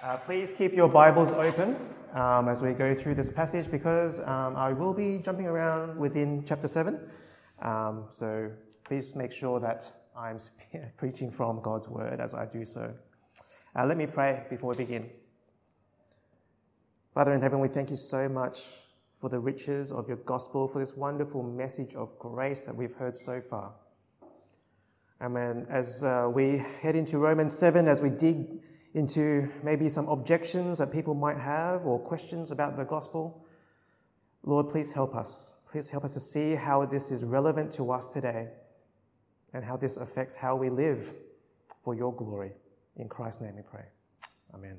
Uh, please keep your Bibles open um, as we go through this passage because um, I will be jumping around within chapter 7. Um, so please make sure that I'm preaching from God's word as I do so. Uh, let me pray before we begin. Father in heaven, we thank you so much for the riches of your gospel, for this wonderful message of grace that we've heard so far. Amen. As uh, we head into Romans 7, as we dig into maybe some objections that people might have or questions about the gospel, Lord, please help us. Please help us to see how this is relevant to us today and how this affects how we live for your glory. In Christ's name we pray. Amen.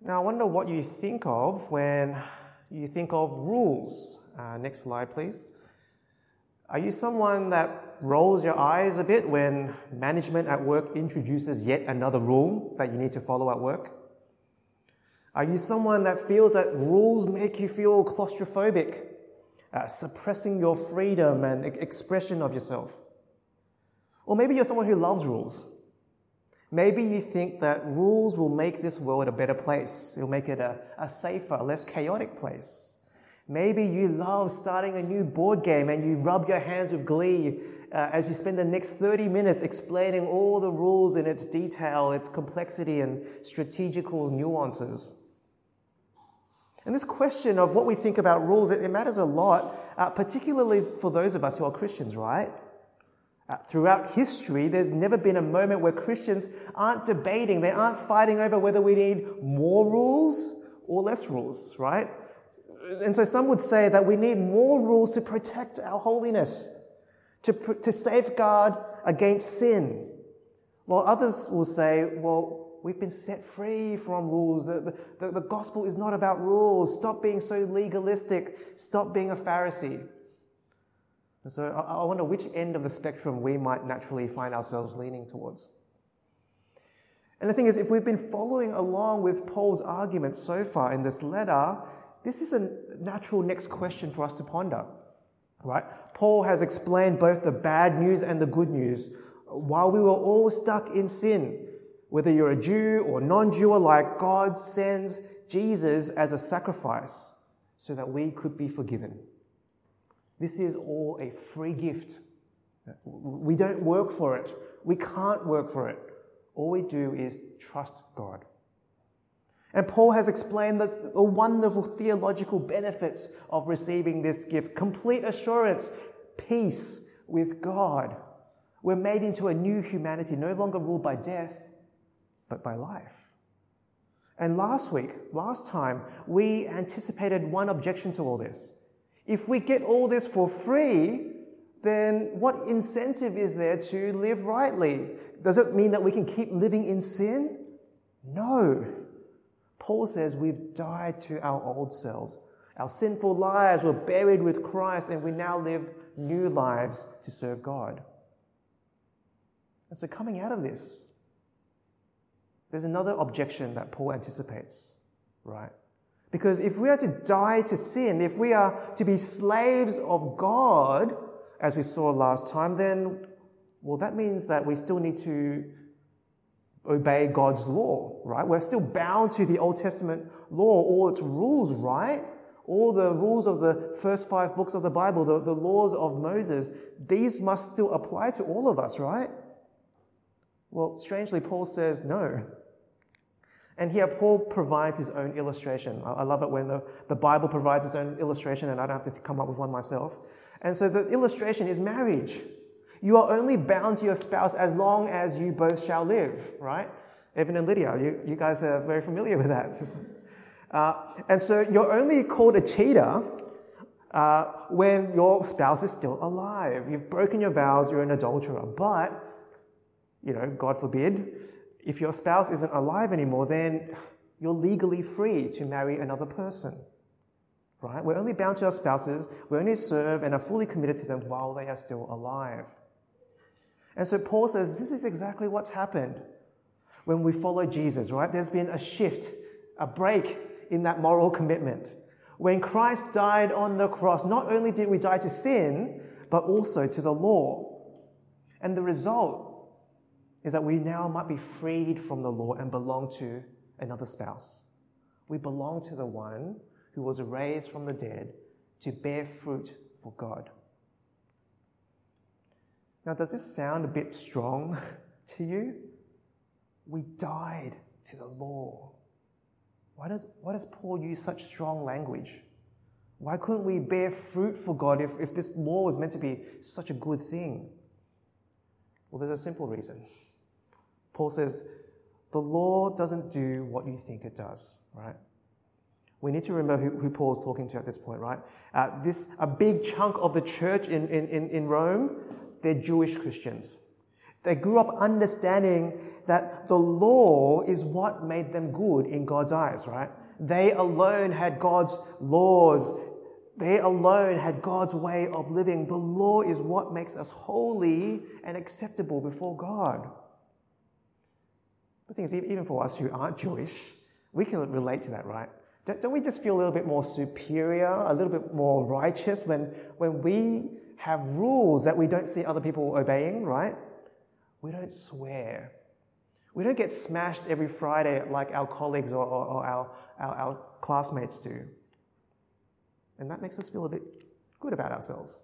Now, I wonder what you think of when you think of rules. Uh, next slide, please. Are you someone that rolls your eyes a bit when management at work introduces yet another rule that you need to follow at work? Are you someone that feels that rules make you feel claustrophobic, uh, suppressing your freedom and expression of yourself? Or maybe you're someone who loves rules. Maybe you think that rules will make this world a better place. It'll make it a, a safer, less chaotic place. Maybe you love starting a new board game and you rub your hands with glee uh, as you spend the next 30 minutes explaining all the rules in its detail, its complexity, and strategical nuances. And this question of what we think about rules, it, it matters a lot, uh, particularly for those of us who are Christians, right? Uh, throughout history, there's never been a moment where Christians aren't debating, they aren't fighting over whether we need more rules or less rules, right? And so some would say that we need more rules to protect our holiness, to, to safeguard against sin. While others will say, well, we've been set free from rules. The, the, the gospel is not about rules. Stop being so legalistic. Stop being a Pharisee. And so I, I wonder which end of the spectrum we might naturally find ourselves leaning towards. And the thing is, if we've been following along with Paul's argument so far in this letter, this is a natural next question for us to ponder, right? Paul has explained both the bad news and the good news. While we were all stuck in sin, whether you're a Jew or non Jew alike, God sends Jesus as a sacrifice so that we could be forgiven. This is all a free gift. We don't work for it. We can't work for it. All we do is trust God. And Paul has explained the, the wonderful theological benefits of receiving this gift complete assurance, peace with God. We're made into a new humanity, no longer ruled by death, but by life. And last week, last time, we anticipated one objection to all this. If we get all this for free, then what incentive is there to live rightly? Does it mean that we can keep living in sin? No. Paul says we've died to our old selves. Our sinful lives were buried with Christ, and we now live new lives to serve God. And so, coming out of this, there's another objection that Paul anticipates, right? Because if we are to die to sin, if we are to be slaves of God, as we saw last time, then, well, that means that we still need to obey God's law, right? We're still bound to the Old Testament law, all its rules, right? All the rules of the first five books of the Bible, the, the laws of Moses, these must still apply to all of us, right? Well, strangely, Paul says no. And here, Paul provides his own illustration. I love it when the, the Bible provides its own illustration and I don't have to come up with one myself. And so the illustration is marriage. You are only bound to your spouse as long as you both shall live, right? Evan and Lydia, you, you guys are very familiar with that. Just, uh, and so you're only called a cheater uh, when your spouse is still alive. You've broken your vows, you're an adulterer. But, you know, God forbid, if your spouse isn't alive anymore, then you're legally free to marry another person. Right? We're only bound to our spouses, we only serve and are fully committed to them while they are still alive. And so Paul says this is exactly what's happened when we follow Jesus, right? There's been a shift, a break in that moral commitment. When Christ died on the cross, not only did we die to sin, but also to the law. And the result is that we now might be freed from the law and belong to another spouse. We belong to the one who was raised from the dead to bear fruit for God. Now, does this sound a bit strong to you? We died to the law. Why does, why does Paul use such strong language? Why couldn't we bear fruit for God if, if this law was meant to be such a good thing? Well, there's a simple reason. Paul says, the law doesn't do what you think it does, right? We need to remember who, who talking to at this point, right? Uh, this, a big chunk of the church in, in, in Rome, they're Jewish Christians. They grew up understanding that the law is what made them good in God's eyes, right? They alone had God's laws. They alone had God's way of living. The law is what makes us holy and acceptable before God. The thing is, even for us who aren't Jewish, we can relate to that, right? Don't we just feel a little bit more superior, a little bit more righteous when, when we have rules that we don't see other people obeying, right? We don't swear. We don't get smashed every Friday like our colleagues or, or, or our, our, our classmates do. And that makes us feel a bit good about ourselves.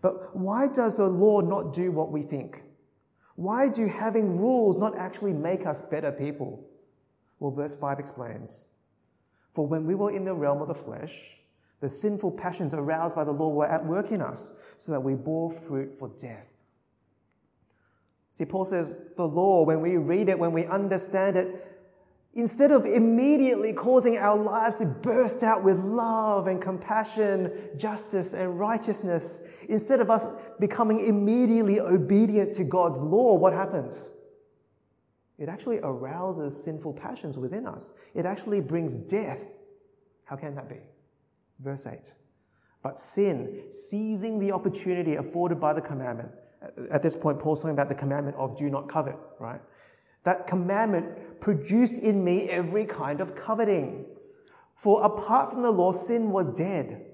But why does the law not do what we think? Why do having rules not actually make us better people? Well, verse 5 explains For when we were in the realm of the flesh, the sinful passions aroused by the law were at work in us, so that we bore fruit for death. See, Paul says the law, when we read it, when we understand it, instead of immediately causing our lives to burst out with love and compassion, justice and righteousness, instead of us becoming immediately obedient to God's law, what happens? It actually arouses sinful passions within us. It actually brings death. How can that be? Verse 8. But sin, seizing the opportunity afforded by the commandment, uh, at this point, Paul's talking about the commandment of do not covet, right? That commandment produced in me every kind of coveting. For apart from the law, sin was dead.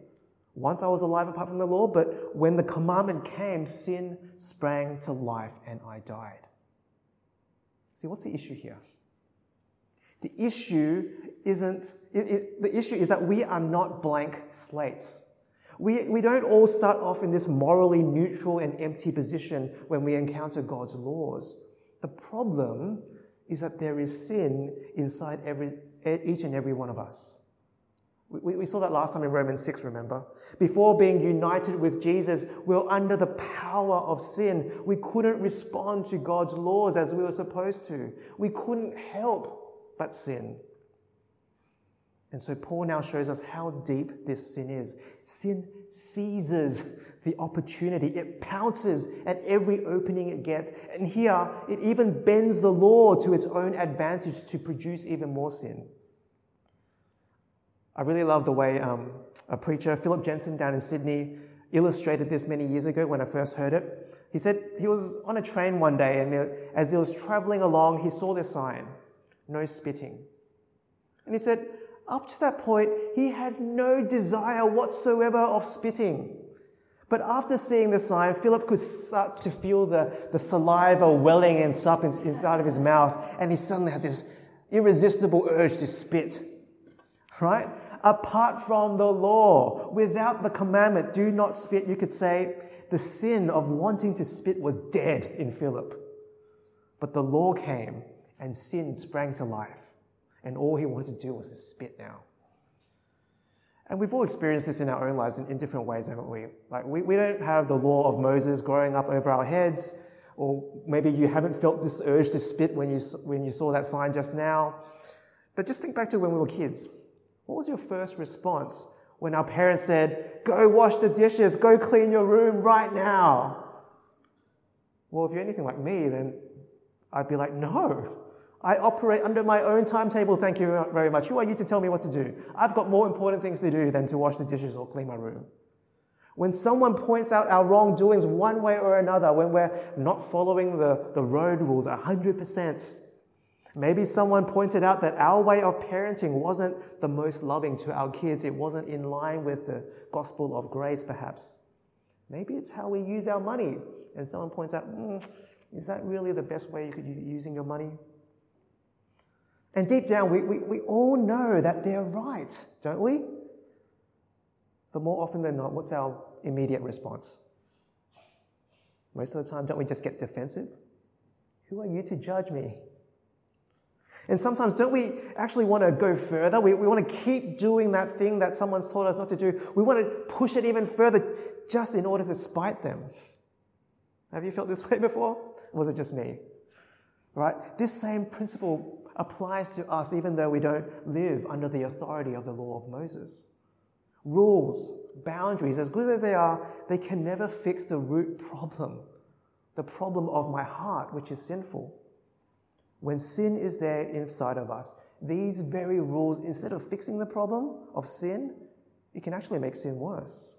Once I was alive apart from the law, but when the commandment came, sin sprang to life and I died. See, what's the issue here? The issue isn't, it, it, the issue is that we are not blank slates. We, we don't all start off in this morally neutral and empty position when we encounter God's laws. The problem is that there is sin inside every, each and every one of us. We, we saw that last time in Romans 6, remember? Before being united with Jesus, we were under the power of sin. We couldn't respond to God's laws as we were supposed to. We couldn't help but sin. And so Paul now shows us how deep this sin is. Sin seizes the opportunity, it pounces at every opening it gets. And here, it even bends the law to its own advantage to produce even more sin. I really love the way um, a preacher, Philip Jensen, down in Sydney, illustrated this many years ago when I first heard it. He said he was on a train one day, and as he was traveling along, he saw this sign no spitting. And he said, up to that point, he had no desire whatsoever of spitting. But after seeing the sign, Philip could start to feel the, the saliva welling and up inside of his mouth, and he suddenly had this irresistible urge to spit. Right? Apart from the law, without the commandment, do not spit, you could say the sin of wanting to spit was dead in Philip. But the law came, and sin sprang to life and all he wanted to do was to spit now. And we've all experienced this in our own lives in, in different ways, haven't we? Like, we, we don't have the law of Moses growing up over our heads, or maybe you haven't felt this urge to spit when you, when you saw that sign just now. But just think back to when we were kids. What was your first response when our parents said, Go wash the dishes, go clean your room right now? Well, if you're anything like me, then I'd be like, No, I operate under my own timetable, thank you very much. Who are you to tell me what to do? I've got more important things to do than to wash the dishes or clean my room. When someone points out our wrongdoings one way or another, when we're not following the, the road rules 100%, maybe someone pointed out that our way of parenting wasn't the most loving to our kids, it wasn't in line with the gospel of grace, perhaps. Maybe it's how we use our money, and someone points out, mm, Is that really the best way you could be using your money? And deep down, we, we, we all know that they're right, don't we? But more often than not, what's our immediate response? Most of the time, don't we just get defensive? Who are you to judge me? And sometimes, don't we actually want to go further? We, we want to keep doing that thing that someone's told us not to do. We want to push it even further just in order to spite them. Have you felt this way before? Was it just me? Right? This same principle applies to us even though we don't live under the authority of the law of Moses. Rules, boundaries, as good as they are, they can never fix the root problem, the problem of my heart, which is sinful. When sin is there inside of us, these very rules, instead of fixing the problem of sin, it can actually make sin worse.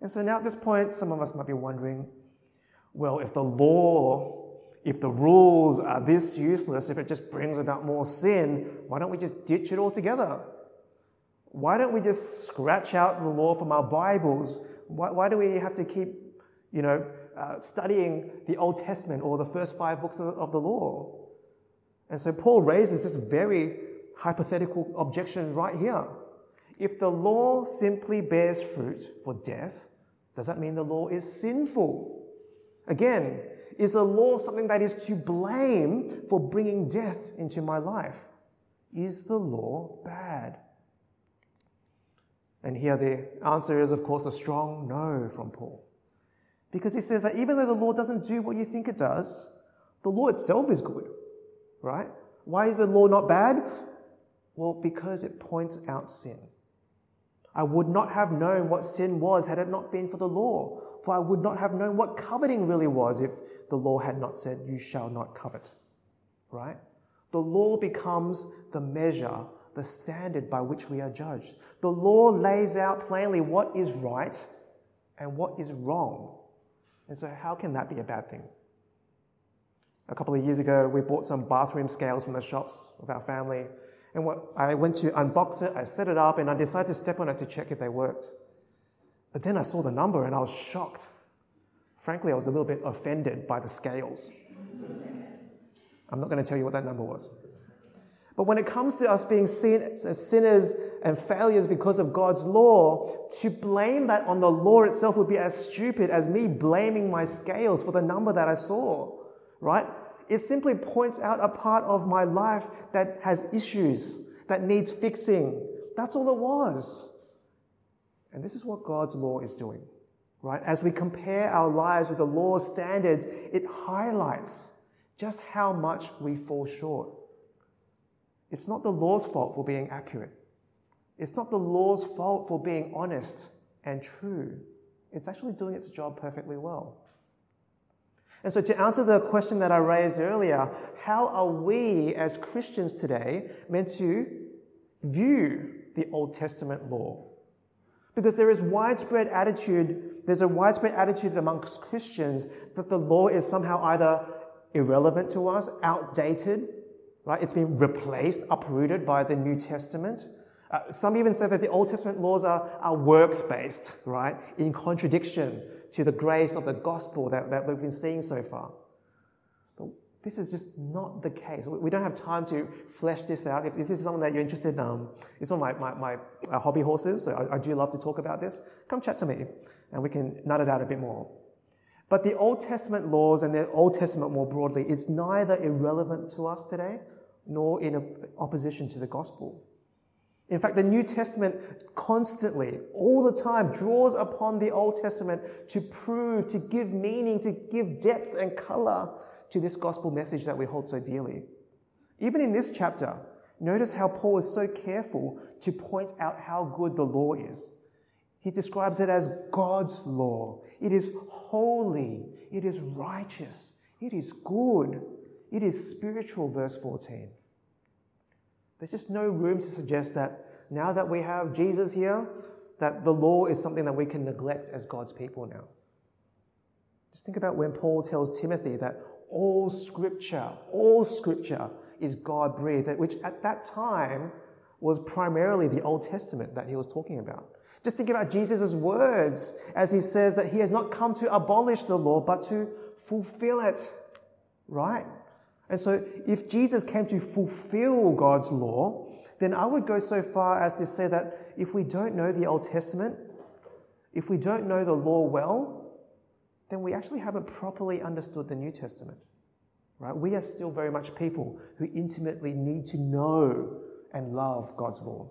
And so now at this point, some of us might be wondering well, if the law if the rules are this useless, if it just brings about more sin, why don't we just ditch it altogether? Why don't we just scratch out the law from our Bibles? Why, why do we have to keep, you know, uh, studying the Old Testament or the first five books of, of the law? And so Paul raises this very hypothetical objection right here. If the law simply bears fruit for death, does that mean the law is sinful? Again, is the law something that is to blame for bringing death into my life? Is the law bad? And here the answer is, of course, a strong no from Paul. Because he says that even though the law doesn't do what you think it does, the law itself is good, right? Why is the law not bad? Well, because it points out sin. I would not have known what sin was had it not been for the law, for I would not have known what coveting really was if the law had not said, You shall not covet. Right? The law becomes the measure, the standard by which we are judged. The law lays out plainly what is right and what is wrong. And so, how can that be a bad thing? A couple of years ago, we bought some bathroom scales from the shops of our family. And I went to unbox it, I set it up, and I decided to step on it to check if they worked. But then I saw the number and I was shocked. Frankly, I was a little bit offended by the scales. I'm not going to tell you what that number was. But when it comes to us being seen as sinners and failures because of God's law, to blame that on the law itself would be as stupid as me blaming my scales for the number that I saw, right? It simply points out a part of my life that has issues, that needs fixing. That's all it was. And this is what God's law is doing, right? As we compare our lives with the law's standards, it highlights just how much we fall short. It's not the law's fault for being accurate. It's not the law's fault for being honest and true. It's actually doing its job perfectly well. And so, to answer the question that I raised earlier, how are we as Christians today meant to view the Old Testament law? Because there is widespread attitude, there's a widespread attitude amongst Christians that the law is somehow either irrelevant to us, outdated, right? It's been replaced, uprooted by the New Testament. Uh, some even say that the Old Testament laws are, are works based, right? In contradiction to the grace of the gospel that, that we've been seeing so far. This is just not the case. We don't have time to flesh this out. If, if this is something that you're interested in, um, it's one of my, my, my uh, hobby horses, so I, I do love to talk about this. Come chat to me and we can nut it out a bit more. But the Old Testament laws and the Old Testament more broadly is neither irrelevant to us today nor in opposition to the gospel. In fact, the New Testament constantly, all the time, draws upon the Old Testament to prove, to give meaning, to give depth and color to this gospel message that we hold so dearly. Even in this chapter, notice how Paul is so careful to point out how good the law is. He describes it as God's law. It is holy, it is righteous, it is good, it is spiritual, verse 14. There's just no room to suggest that now that we have Jesus here, that the law is something that we can neglect as God's people now. Just think about when Paul tells Timothy that all scripture, all scripture is God breathed, which at that time was primarily the Old Testament that he was talking about. Just think about Jesus' words as he says that he has not come to abolish the law, but to fulfill it, right? And so, if Jesus came to fulfill God's law, then I would go so far as to say that if we don't know the Old Testament, if we don't know the law well, then we actually haven't properly understood the New Testament. Right? We are still very much people who intimately need to know and love God's law.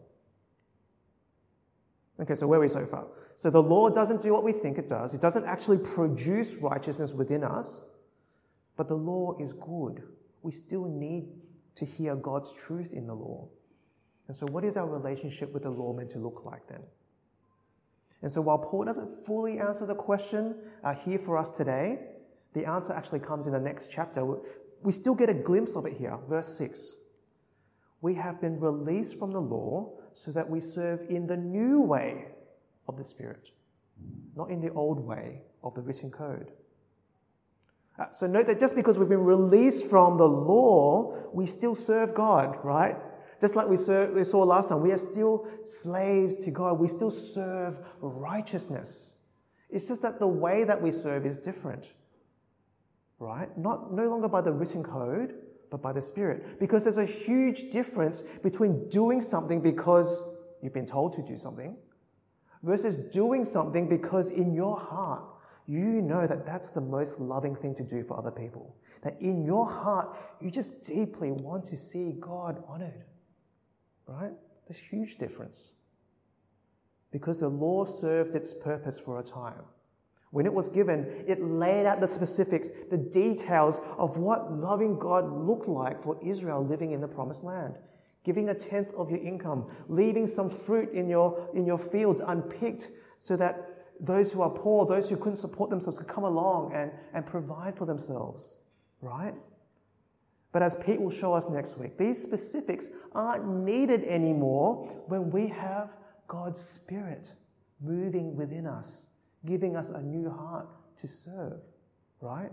Okay, so where are we so far? So the law doesn't do what we think it does. It doesn't actually produce righteousness within us, but the law is good. We still need to hear God's truth in the law. And so, what is our relationship with the law meant to look like then? And so, while Paul doesn't fully answer the question uh, here for us today, the answer actually comes in the next chapter. We still get a glimpse of it here, verse 6. We have been released from the law so that we serve in the new way of the Spirit, not in the old way of the written code. Uh, so note that just because we've been released from the law, we still serve God, right? Just like we, saw last time, we are still slaves to God. We still serve righteousness. It's just that the way that we serve is different, right? Not no longer by the written code, but by the Spirit. Because there's a huge difference between doing something because you've been told to do something versus doing something because in your heart you know that that's the most loving thing to do for other people. That in your heart you just deeply want to see God honored. Right? There's a huge difference. Because the law served its purpose for a time. When it was given, it laid out the specifics, the details of what loving God looked like for Israel living in the promised land. Giving a tenth of your income, leaving some fruit in your, in your fields unpicked so that those who are poor, those who couldn't support themselves, could come along and, and provide for themselves, right? But as Pete will show us next week, these specifics aren't needed anymore when we have God's Spirit moving within us, giving us a new heart to serve, right?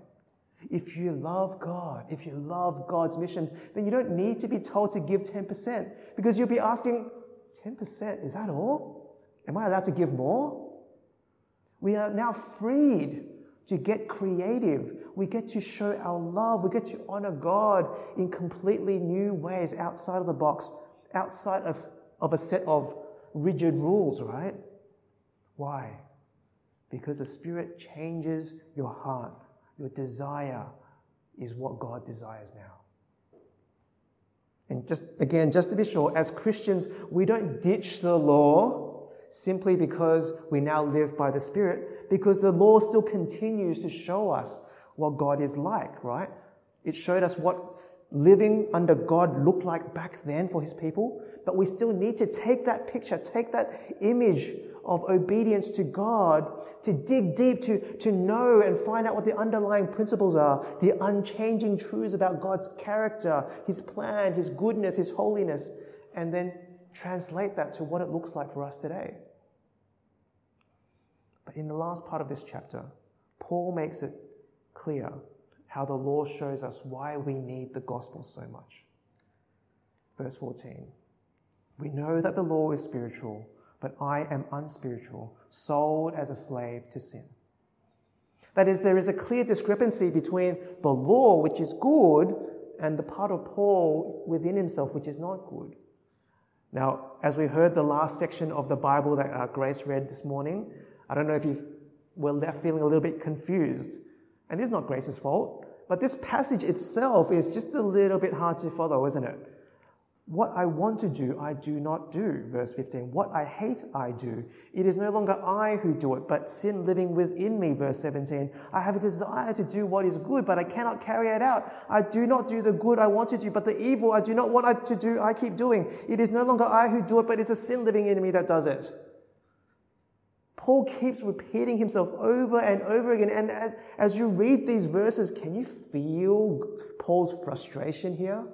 If you love God, if you love God's mission, then you don't need to be told to give 10% because you'll be asking, 10%, is that all? Am I allowed to give more? We are now freed to get creative. We get to show our love. We get to honor God in completely new ways outside of the box, outside of a set of rigid rules, right? Why? Because the Spirit changes your heart. Your desire is what God desires now. And just again, just to be sure, as Christians, we don't ditch the law simply because we now live by the Spirit, because the law still continues to show us what God is like, right? It showed us what living under God looked like back then for his people, but we still need to take that picture, take that image of obedience to God, to dig deep, to, to know and find out what the underlying principles are, the unchanging truths about God's character, his plan, his goodness, his holiness, and then translate that to what it looks like for us today. But in the last part of this chapter, Paul makes it clear how the law shows us why we need the gospel so much. Verse 14 We know that the law is spiritual, but I am unspiritual, sold as a slave to sin. That is, there is a clear discrepancy between the law, which is good, and the part of Paul within himself, which is not good. Now, as we heard the last section of the Bible that uh, Grace read this morning, I don't know if you were left feeling a little bit confused. And it's not Grace's fault, but this passage itself is just a little bit hard to follow, isn't it? What I want to do, I do not do. Verse 15. What I hate, I do. It is no longer I who do it, but sin living within me. Verse 17. I have a desire to do what is good, but I cannot carry it out. I do not do the good I want to do, but the evil I do not want to do, I keep doing. It is no longer I who do it, but it's a sin living in me that does it. Paul keeps repeating himself over and over again. And as, as you read these verses, can you feel Paul's frustration here?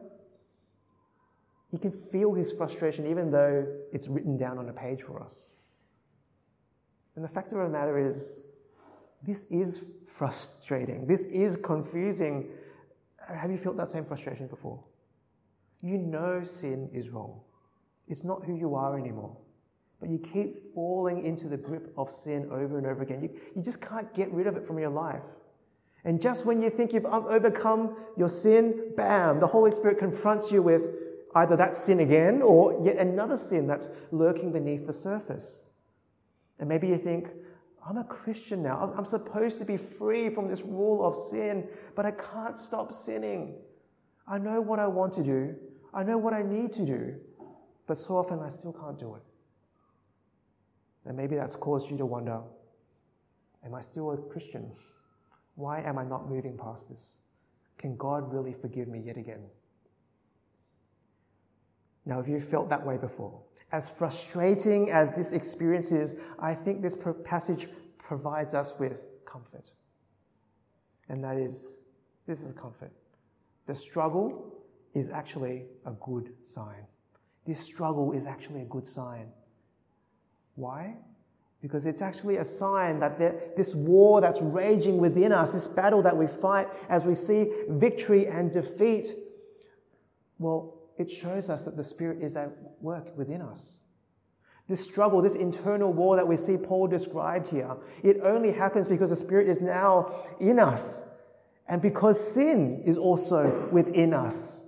You can feel his frustration even though it's written down on a page for us. And the fact of the matter is, this is frustrating. This is confusing. Have you felt that same frustration before? You know sin is wrong. It's not who you are anymore. But you keep falling into the grip of sin over and over again. You, you just can't get rid of it from your life. And just when you think you've overcome your sin, bam, the Holy Spirit confronts you with either that sin again or yet another sin that's lurking beneath the surface. And maybe you think, I'm a Christian now. I'm supposed to be free from this rule of sin, but I can't stop sinning. I know what I want to do, I know what I need to do, but so often I still can't do it. And maybe that's caused you to wonder Am I still a Christian? Why am I not moving past this? Can God really forgive me yet again? Now, if you've felt that way before, as frustrating as this experience is, I think this passage provides us with comfort. And that is this is comfort. The struggle is actually a good sign. This struggle is actually a good sign. Why? Because it's actually a sign that this war that's raging within us, this battle that we fight as we see victory and defeat, well, it shows us that the Spirit is at work within us. This struggle, this internal war that we see Paul described here, it only happens because the Spirit is now in us and because sin is also within us.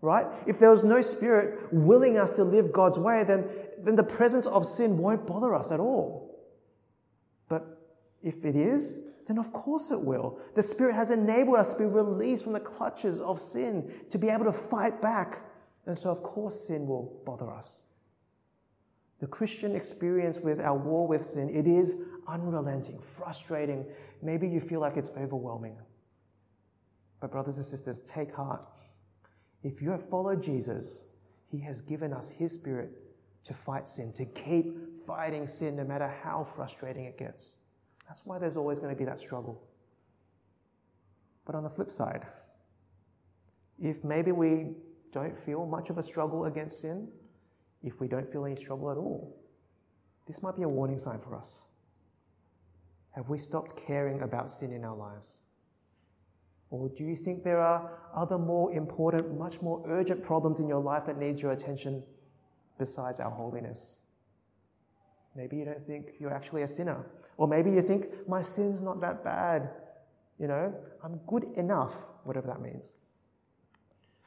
Right? If there was no Spirit willing us to live God's way, then, then the presence of sin won't bother us at all. But if it is, then of course it will. The Spirit has enabled us to be released from the clutches of sin, to be able to fight back. And so, of course, sin will bother us. The Christian experience with our war with sin, it is unrelenting, frustrating. Maybe you feel like it's overwhelming. But, brothers and sisters, take heart. If you have followed Jesus, He has given us His Spirit to fight sin, to keep fighting sin no matter how frustrating it gets. That's why there's always going to be that struggle. But on the flip side, if maybe we don't feel much of a struggle against sin, if we don't feel any struggle at all, this might be a warning sign for us. Have we stopped caring about sin in our lives? Or do you think there are other more important, much more urgent problems in your life that need your attention besides our holiness? Maybe you don't think you're actually a sinner. Or maybe you think, my sin's not that bad. You know, I'm good enough, whatever that means.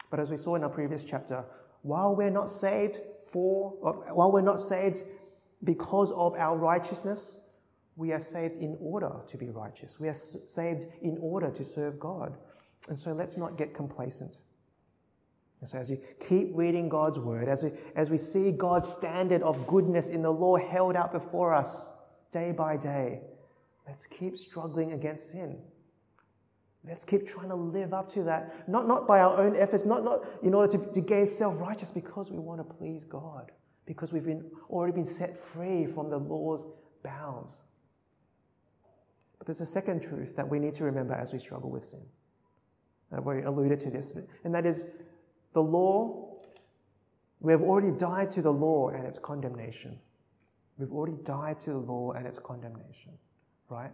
But as we saw in our previous chapter, while we're not saved for, while we're not saved because of our righteousness, we are saved in order to be righteous. We are saved in order to serve God. And so let's not get complacent. And so as you keep reading God's word, as we, as we see God's standard of goodness in the law held out before us day by day, let's keep struggling against sin. Let's keep trying to live up to that, not, not by our own efforts, not, not in order to, to gain self righteous, because we want to please God, because we've been, already been set free from the law's bounds. But there's a second truth that we need to remember as we struggle with sin. I've already alluded to this, and that is the law. We have already died to the law and its condemnation. We've already died to the law and its condemnation, right?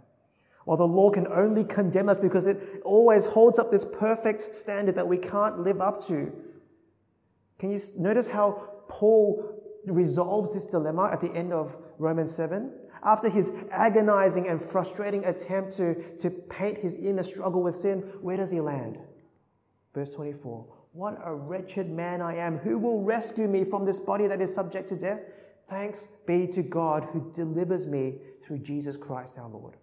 While the law can only condemn us because it always holds up this perfect standard that we can't live up to. Can you notice how Paul resolves this dilemma at the end of Romans 7? After his agonizing and frustrating attempt to, to paint his inner struggle with sin, where does he land? Verse 24 What a wretched man I am! Who will rescue me from this body that is subject to death? Thanks be to God who delivers me through Jesus Christ our Lord.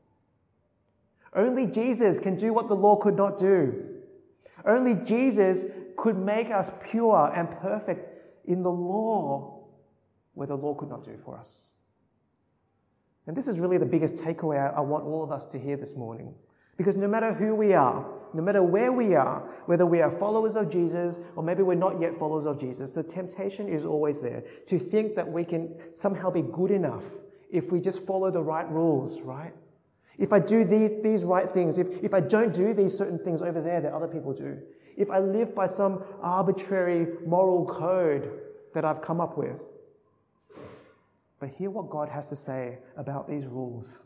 Only Jesus can do what the law could not do. Only Jesus could make us pure and perfect in the law where the law could not do for us. And this is really the biggest takeaway I want all of us to hear this morning. Because no matter who we are, no matter where we are, whether we are followers of Jesus or maybe we're not yet followers of Jesus, the temptation is always there to think that we can somehow be good enough if we just follow the right rules, right? If I do these, these right things, if, if I don't do these certain things over there that other people do, if I live by some arbitrary moral code that I've come up with, but hear what God has to say about these rules.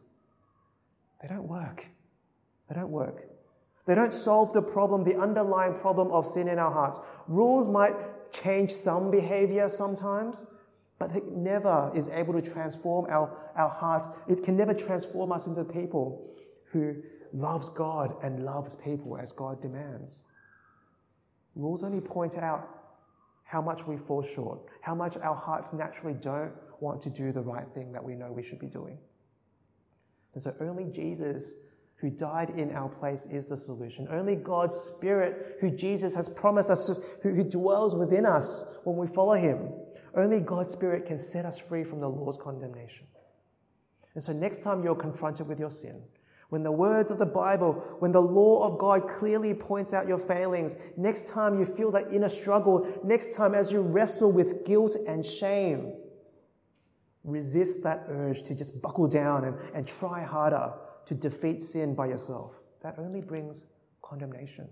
They don't work. They don't work. They don't solve the problem, the underlying problem of sin in our hearts. Rules might change some behavior sometimes, but it never is able to transform our, our hearts. It can never transform us into people who loves God and loves people as God demands. Rules only point out how much we fall short, how much our hearts naturally don't want to do the right thing that we know we should be doing. And so only Jesus, who died in our place, is the solution. Only God's Spirit, who Jesus has promised us, who, who dwells within us when we follow Him, only God's Spirit can set us free from the law's condemnation. And so next time you're confronted with your sin, when the words of the Bible, when the law of God clearly points out your failings, next time you feel that inner struggle, next time as you wrestle with guilt and shame, resist that urge to just buckle down and, and try harder to defeat sin by yourself. That only brings condemnation.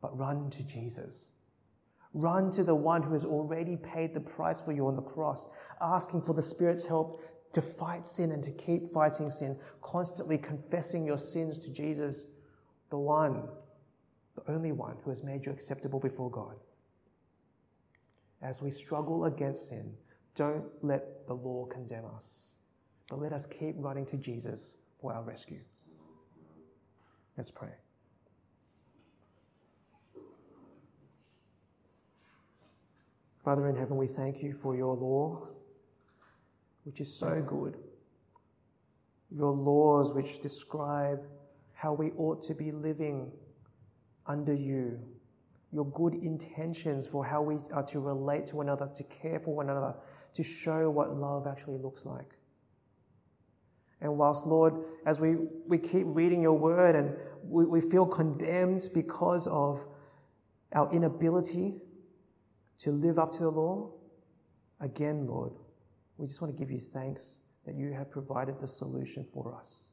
But run to Jesus. Run to the one who has already paid the price for you on the cross, asking for the Spirit's help to fight sin and to keep fighting sin, constantly confessing your sins to Jesus, the one, the only one who has made you acceptable before God. As we struggle against sin, don't let the law condemn us, but let us keep running to Jesus for our rescue. Let's pray. Father in heaven, we thank you for your law which is so good. Your laws, which describe how we ought to be living under you. Your good intentions for how we are to relate to one another, to care for one another, to show what love actually looks like. And whilst, Lord, as we, we keep reading your word and we, we feel condemned because of our inability to live up to the law, again, Lord, we just want to give you thanks that you have provided the solution for us.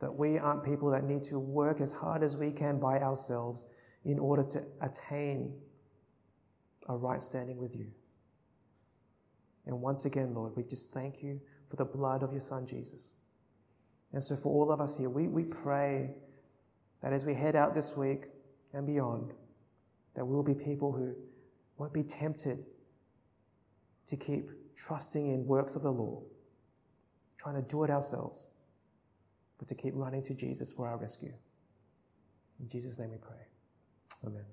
That we aren't people that need to work as hard as we can by ourselves in order to attain a right standing with you. And once again, Lord, we just thank you for the blood of your Son, Jesus. And so, for all of us here, we, we pray that as we head out this week and beyond, that we'll be people who won't be tempted to keep trusting in works of the law, trying to do it ourselves, but to keep running to Jesus for our rescue. In Jesus' name we pray. Amen.